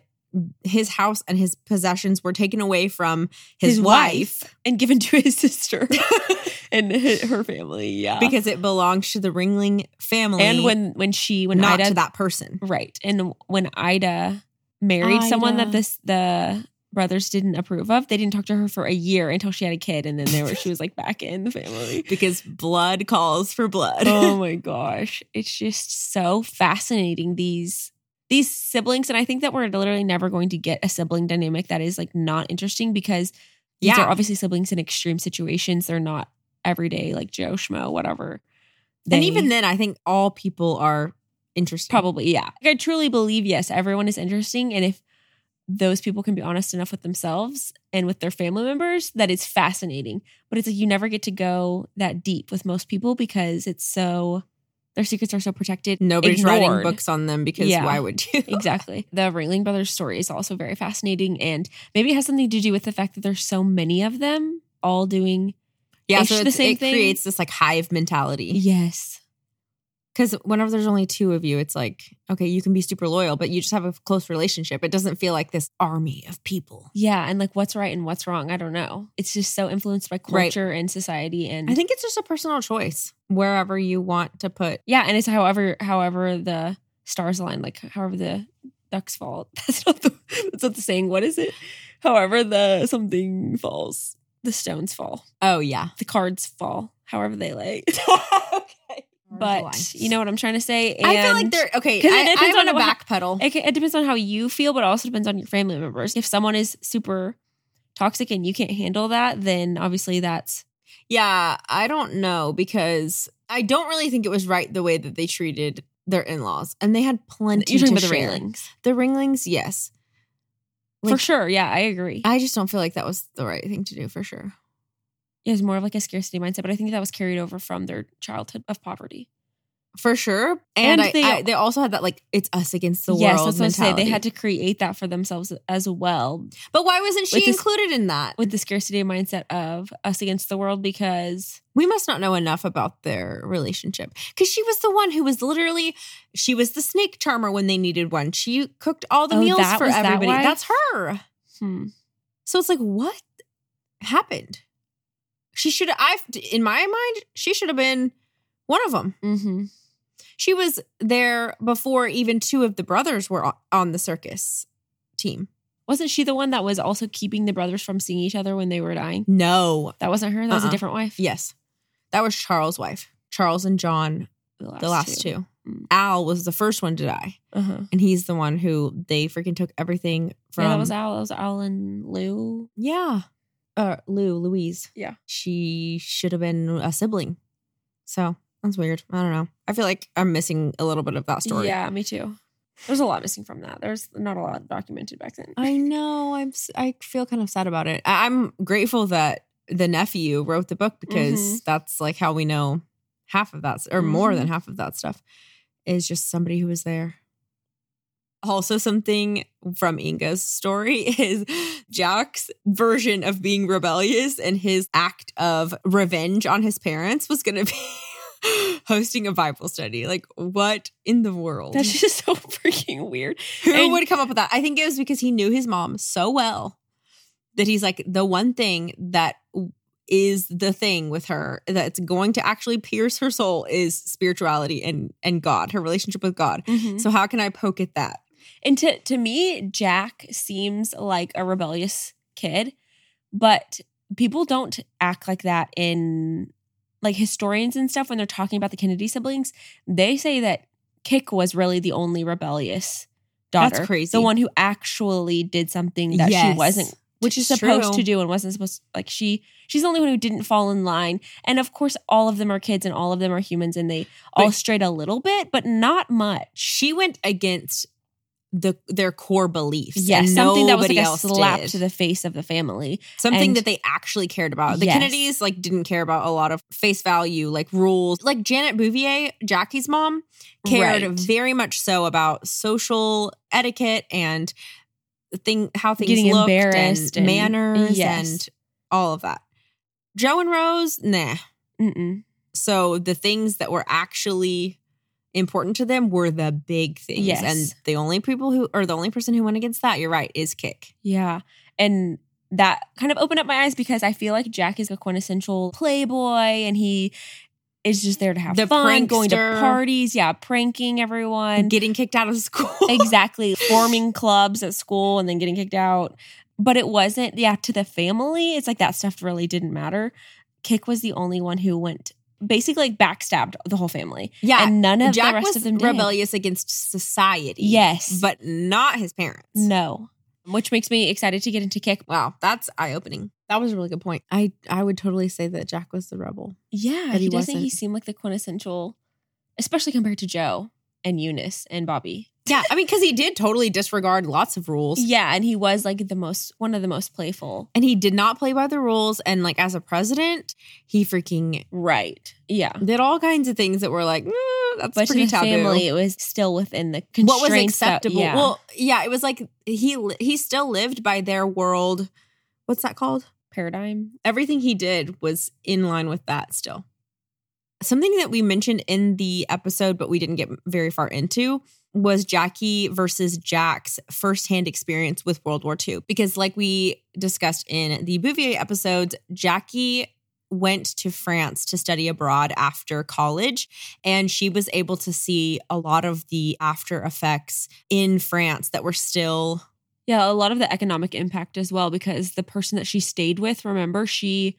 his house and his possessions were taken away from his, His wife, wife. And given to his sister and her family. Yeah. because it belongs to the Ringling family. and when when she when not Ida to that person. right and when Ida married someone that this the brothers didn't approve of, they didn't talk to her for a year until she had a kid, and then they were she was like back in the family. Because blood calls for blood. oh my gosh it's just so fascinating these these siblings and i think that we're literally never going to get a sibling dynamic that is like not interesting because these Yeah. are obviously siblings in extreme situations they're not everyday like joe schmo whatever and even then, I think all people are interesting. probably yeah i truly believe yes everyone is interesting and if those people can be honest enough with themselves and with their family members that is fascinating but it's like you never get to go that deep with most people because it's so their secrets are so protected Nobody's writing books on them because Yeah. why would you? exactly. The Ringling Brothers story is also very fascinating. And maybe it has something to do with the fact that there's so many of them all doing Yeah, so the same it thing. creates this like hive mentality. yes. Because whenever there's only two of you, it's like, okay, you can be super loyal, but you just have a close relationship. It doesn't feel like this army of people. Yeah. And like what's right and what's wrong. I don't know. It's just so influenced by Right. culture and society. And I think it's just a personal choice wherever you want to put. yeah. And it's however, however the stars align, like however the ducks fall. That's not the that's not the saying. What is it? However the something falls. The stones fall. Oh, yeah. The cards fall. However they lay. but you know what I'm trying to say? I feel like they're okay. 'Cause it depends on a backpedal. It, it depends on how you feel, but it also depends on your family members. If someone is super toxic and you can't handle that, then obviously that's Yeah, I don't know because I don't really think it was right the way that they treated their in-laws, and they had plenty. you're talking to about the share. railings The ringlings, yes. for sure. Yeah, I agree. I just don't feel like that was the right thing to do for sure. It was more of like a scarcity mindset, but I think that was carried over from their childhood of poverty. for sure. And, And I, they- I, they also had that like it's us against the yes, world that's what I say. mentality. They had to create that for themselves as well but why wasn't she this- included in that? with the scarcity mindset of us against the world because we must not know enough about their relationship because she was the one who was literally she was the snake charmer when they needed one. She cooked all the Oh, meals for was that everybody. That's her. hmm, So it's like, what happened? She should have. I, in my mind, she should have been one of them. hmm She was there before even two of the brothers were on- the circus team. wasn't she the one that was also keeping the brothers from seeing each other when they were dying? No, That wasn't her. That was Uh-uh. a different wife. yes, that was Charles' wife. Charles and John, the last, the last two. Mm. Al was the first one to die, Uh-huh. and he's the one who they freaking took everything from. yeah, that was Al. That was Al and Lou. Yeah. Uh, Lou, Louise. Yeah. She should have been a sibling. So that's weird. I don't know. I feel like I'm missing a little bit of that story. Yeah, me too. There's a lot missing from that. There's not a lot documented back then. I know. I'm. I feel kind of sad about it. I'm grateful that the nephew wrote the book because Mhm. that's like how we know half of that, or more Mm-hmm. than half of that stuff, is just somebody who was there. Also, something from Inga's story is Jack's version of being rebellious and his act of revenge on his parents was going to be hosting a Bible study. Like, what in the world? That's just so freaking weird. Who And- would come up with that? I think it was because he knew his mom so well that he's like the one thing that is the thing with her that's going to actually pierce her soul is spirituality and and God, her relationship with God. So, So how can I poke at that? And to to me, Jack seems like a rebellious kid, but people don't act like that in like historians and stuff when they're talking about the Kennedy siblings. They say that Kick was really the only rebellious daughter. That's crazy. The one who actually did something that she wasn't Which is supposed true. to do and wasn't supposed like she she's the only one who didn't fall in line and of course all of them are kids and all of them are humans and they all But- strayed a little bit but not much She went against the their core beliefs. yes something that was like a slap did. to the face of the family something and- that they actually cared about. The Yes. Kennedys like didn't care about a lot of face value, like rules. Like Janet Bouvier, Jackie's mom, cared Right. very much so about social etiquette and thing how things Getting looked embarrassed and, and- manners yes. and all of that. Joe and Rose, nah. Mm-mm. So the things that were actually important to them were the big things. Yes. And the only people who or the only person who went against that, you're right, is Kick. yeah and that kind of opened up my eyes because i feel like jack is a quintessential playboy and he is just there to have The fun going to parties yeah pranking everyone Getting kicked out of school. exactly forming clubs at school and then getting kicked out but it wasn't yeah to the family it's like that stuff really didn't matter kick was the only one who went basically like backstabbed the whole family Yeah. and none of Jack the rest was of them did. rebellious against society. Yes. But not his parents. no which makes me excited to get into kick Wow, that's eye opening. That was a really good point. I I would totally say that Jack was the rebel. yeah he, he doesn't he wasn't. seem like the quintessential especially compared to joe and eunice and bobby Yeah, I mean, because he did totally disregard lots of rules. yeah and he was like the most one of the most playful And he did not play by the rules. And like as a president, he freaking right yeah did all kinds of things that were like, "Mm, that's but pretty taboo. family it was still within the constraints what was that- acceptable? yeah. Well, yeah, it was like he he still lived by their world. What's that called? paradigm everything he did was in line with that still. Something that we mentioned in the episode, but we didn't get very far into, was Jackie versus Jack's firsthand experience with World War II. Because, like we discussed in the Bouvier episodes, Jackie went to France to study abroad after college, and she was able to see a lot of the after effects in France that were still Yeah, a lot of the economic impact as well, because the person that she stayed with, remember, she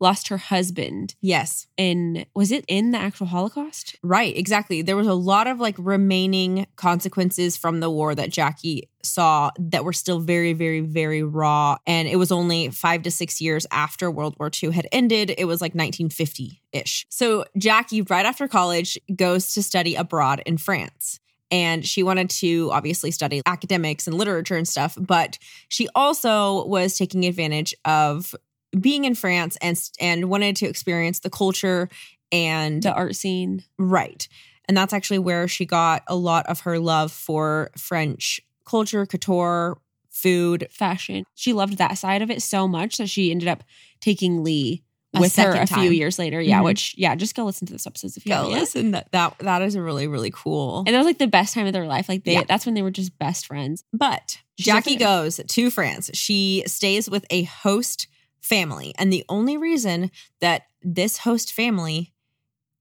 lost her husband yes in was it in the actual Holocaust? Right, exactly. There was a lot of like remaining consequences from the war that Jackie saw that were still very, very, very raw. And it was only five to six years after World War II had ended. It was like 1950 ish. So Jackie, right after college, goes to study abroad in France. And she wanted to obviously study academics and literature and stuff, but she also was taking advantage of being in France and and wanted to experience the culture and The art scene. Right. And that's actually where she got a lot of her love for French culture, couture, food. Fashion. She loved that side of it so much that she ended up taking Lee A with her a few years later. Yeah, Mhm. which yeah, just go listen to those episodes if you Go listen, that, that that is a really really cool. And that was like the best time of their life. Like they Yeah. that's when they were just best friends. But She's Jackie goes to France. She stays with a host family, and the only reason that this host family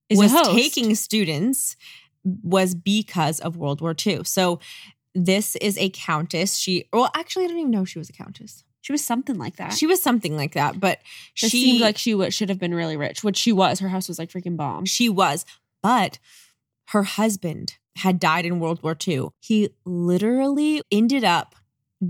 Is was host. taking students was because of World War II. So this is a countess. She well, actually, I don't even know she was a countess. She was something like that. She was something like that, but It she seemed like she w- should have been really rich, which she was. Her house was like freaking bomb. she was, but her husband had died in World War II. He literally ended up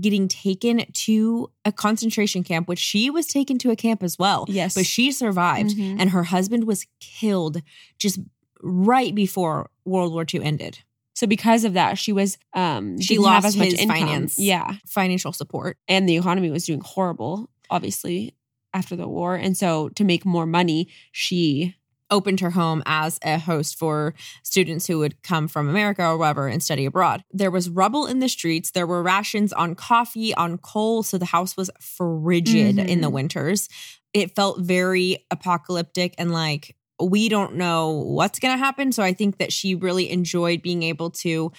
getting taken to a concentration camp, which she was taken to a camp as well. Yes. But she survived, Mhm. and her husband was killed just right before World War II ended. So because of that, she was um She lost as much his income. finance. Yeah. Financial support. And the economy was doing horrible, obviously, after the war. And so to make more money, she opened her home as a host for students who would come from America or wherever and study abroad. There was rubble in the streets. There were rations on coffee, on coal. So the house was frigid in the Mhm. winters. It felt very apocalyptic and like, we don't know what's going to happen. So I think that she really enjoyed being able to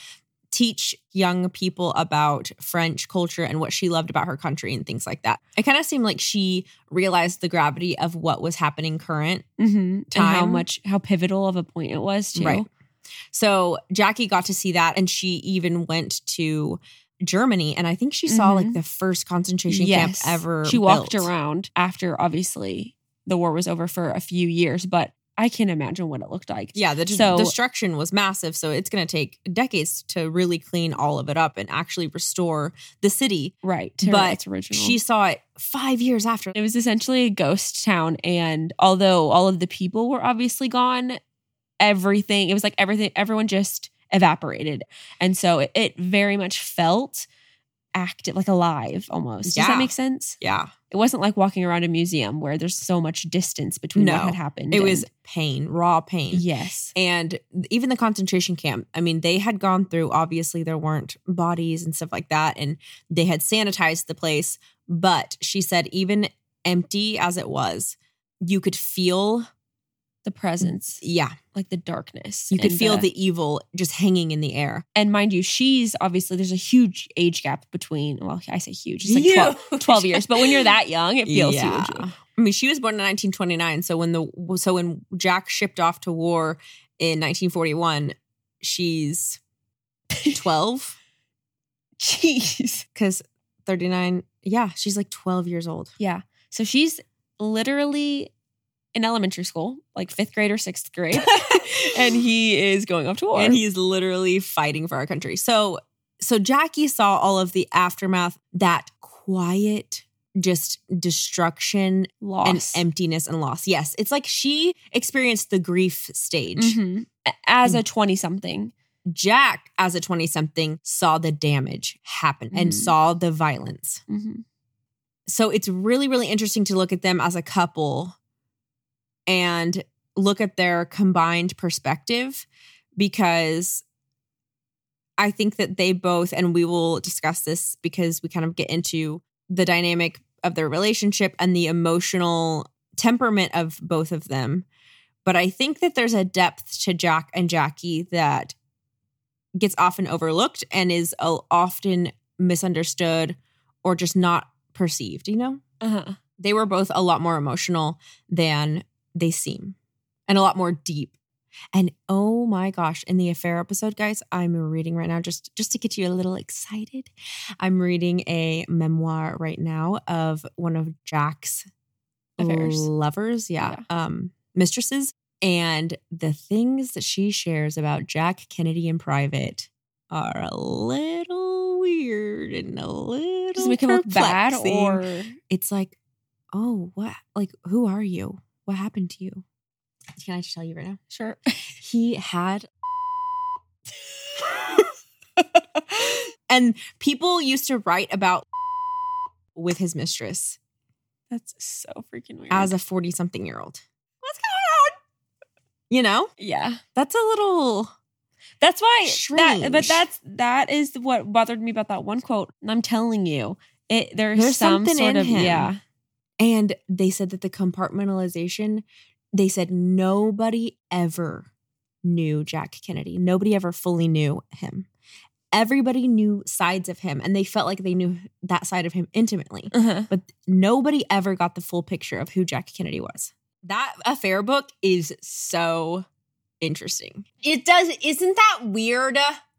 teach young people about French culture and what she loved about her country and things like that. It kind of seemed like she realized the gravity of what was happening current and how much how pivotal of a point it was too. Right. So Jackie got to see that, and she even went to Germany, and I think she saw like Mhm. the first concentration Yes. camp ever. She walked built. around after obviously the war was over for a few years, but I can't imagine what it looked like. Yeah, the So- destruction was massive, so it's going to take decades to really clean all of it up and actually restore the city. Right. To But its original. She saw it five years after. It was essentially a ghost town. And although all of the people were obviously gone, everything, it was like everything, everyone just evaporated. And so it, it very much felt active, like alive almost. Does Yeah. that make sense? Yeah, It wasn't like walking around a museum where there's so much distance between No. what had happened. it was pain, raw pain. yes. And even the concentration camp, I mean, they had gone through, obviously, there weren't bodies and stuff like that. And they had sanitized the place. But she said, even empty as it was, you could feel, The presence, yeah, like the darkness. you could feel the evil just hanging in the air. and mind you, she's obviously there's a huge age gap between. Well, I say huge, it's like 12, 12 years. But when you're that young, it feels Yeah. huge. I mean, she was born in 1929. So when the so when Jack shipped off to war in 1941, she's 12 Jeez. because 39. Yeah, she's like 12 years old. Yeah. So she's literally in elementary school, like fifth grade or sixth grade, and he is going off to war. and he's literally fighting for our country. So so Jackie saw all of the aftermath, that quiet just destruction lost. and emptiness and loss. Yes, it's like she experienced the grief stage. Mhm. As a 20 something. Jack as a 20 something saw the damage happen and Mhm. saw the violence. Mm-hmm. So it's really really interesting to look at them as a couple and look at their combined perspective because I think that they both, and we will discuss this because we kind of get into the dynamic of their relationship and the emotional temperament of both of them. But I think that there's a depth to Jack and Jackie that gets often overlooked and is uh, often misunderstood or just not perceived, you know? Uh-huh. They were both a lot more emotional than they seem and a lot more deep. And oh my gosh, in the affair episode, guys, I'm reading right now just just to get you a little excited. I'm reading a memoir right now of one of Jack's Affairs. lovers, yeah, um, mistresses, and the things that she shares about Jack Kennedy in private are a little weird and a little Does it make him look bad or it's like, oh, what? Like, who are you? What happened to you? Can I just tell you right now? sure? He had. and people used to write about with his mistress That's so freaking weird. as a 40 something year old. What's going on? You know, yeah. that's a little That's why that but that's that is what bothered me about that one quote. And I'm telling you, it there's, There's some sort of him. yeah. And they said that the compartmentalization, they said nobody ever knew Jack Kennedy. Nobody ever fully knew him. Everybody knew sides of him and they felt like they knew that side of him intimately. Uh-huh. But nobody ever got the full picture of who Jack Kennedy was. That affair book is so interesting. It does, isn't that weird?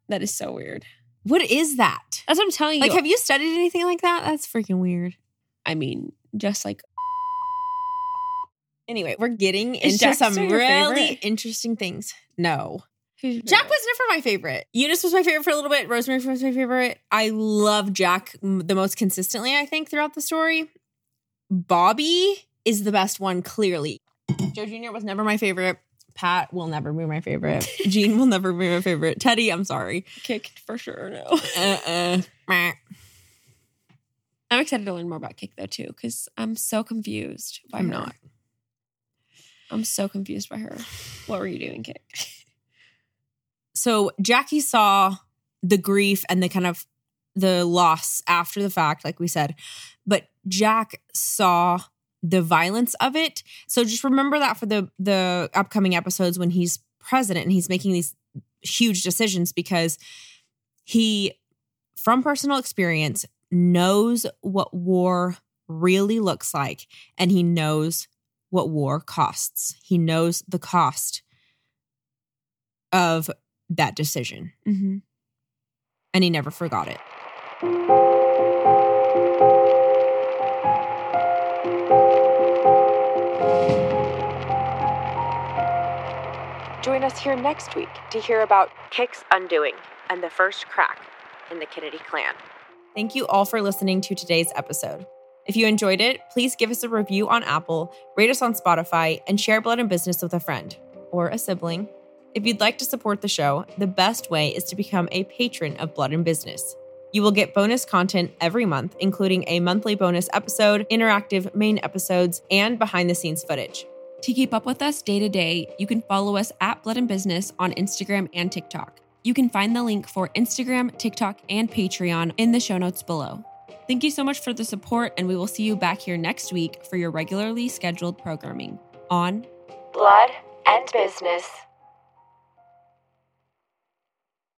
That is so weird. What is that? That's what I'm telling you. Like, have you studied anything like that? That's freaking weird. I mean, just like Anyway, we're getting into Jack some really favorite? interesting things. No. Jack was never my favorite. Eunice was my favorite for a little bit. Rosemary was my favorite. I love Jack the most consistently, I think, throughout the story. Bobby is the best one, clearly. Joe Jr. was never my favorite. Pat will never be my favorite. Jean will never be my favorite. Teddy, I'm sorry. kicked for sure. No. Uh-uh. I'm excited to learn more about Kick though too, because I'm so confused by I'm her. not. I'm so confused by her. What were you doing, Kick? so Jackie saw the grief and the kind of the loss after the fact, like we said, but Jack saw the violence of it. So just remember that for the the upcoming episodes when he's president and he's making these huge decisions because he, from personal experience, knows what war really looks like and he knows what war costs. He knows the cost of that decision Mm-hmm. and he never forgot it. Join us here next week to hear about Kick's undoing and the first crack in the Kennedy clan. Thank you all for listening to today's episode. If you enjoyed it, please give us a review on Apple, rate us on Spotify, and share Blood and Business with a friend or a sibling. If you'd like to support the show, the best way is to become a patron of Blood and Business. You will get bonus content every month, including a monthly bonus episode, interactive main episodes, and behind the scenes footage. To keep up with us day to day, you can follow us at Blood and Business on Instagram and TikTok. You can find the link for Instagram, TikTok, and Patreon in the show notes below. Thank you so much for the support, and we will see you back here next week for your regularly scheduled programming on Blood and Business.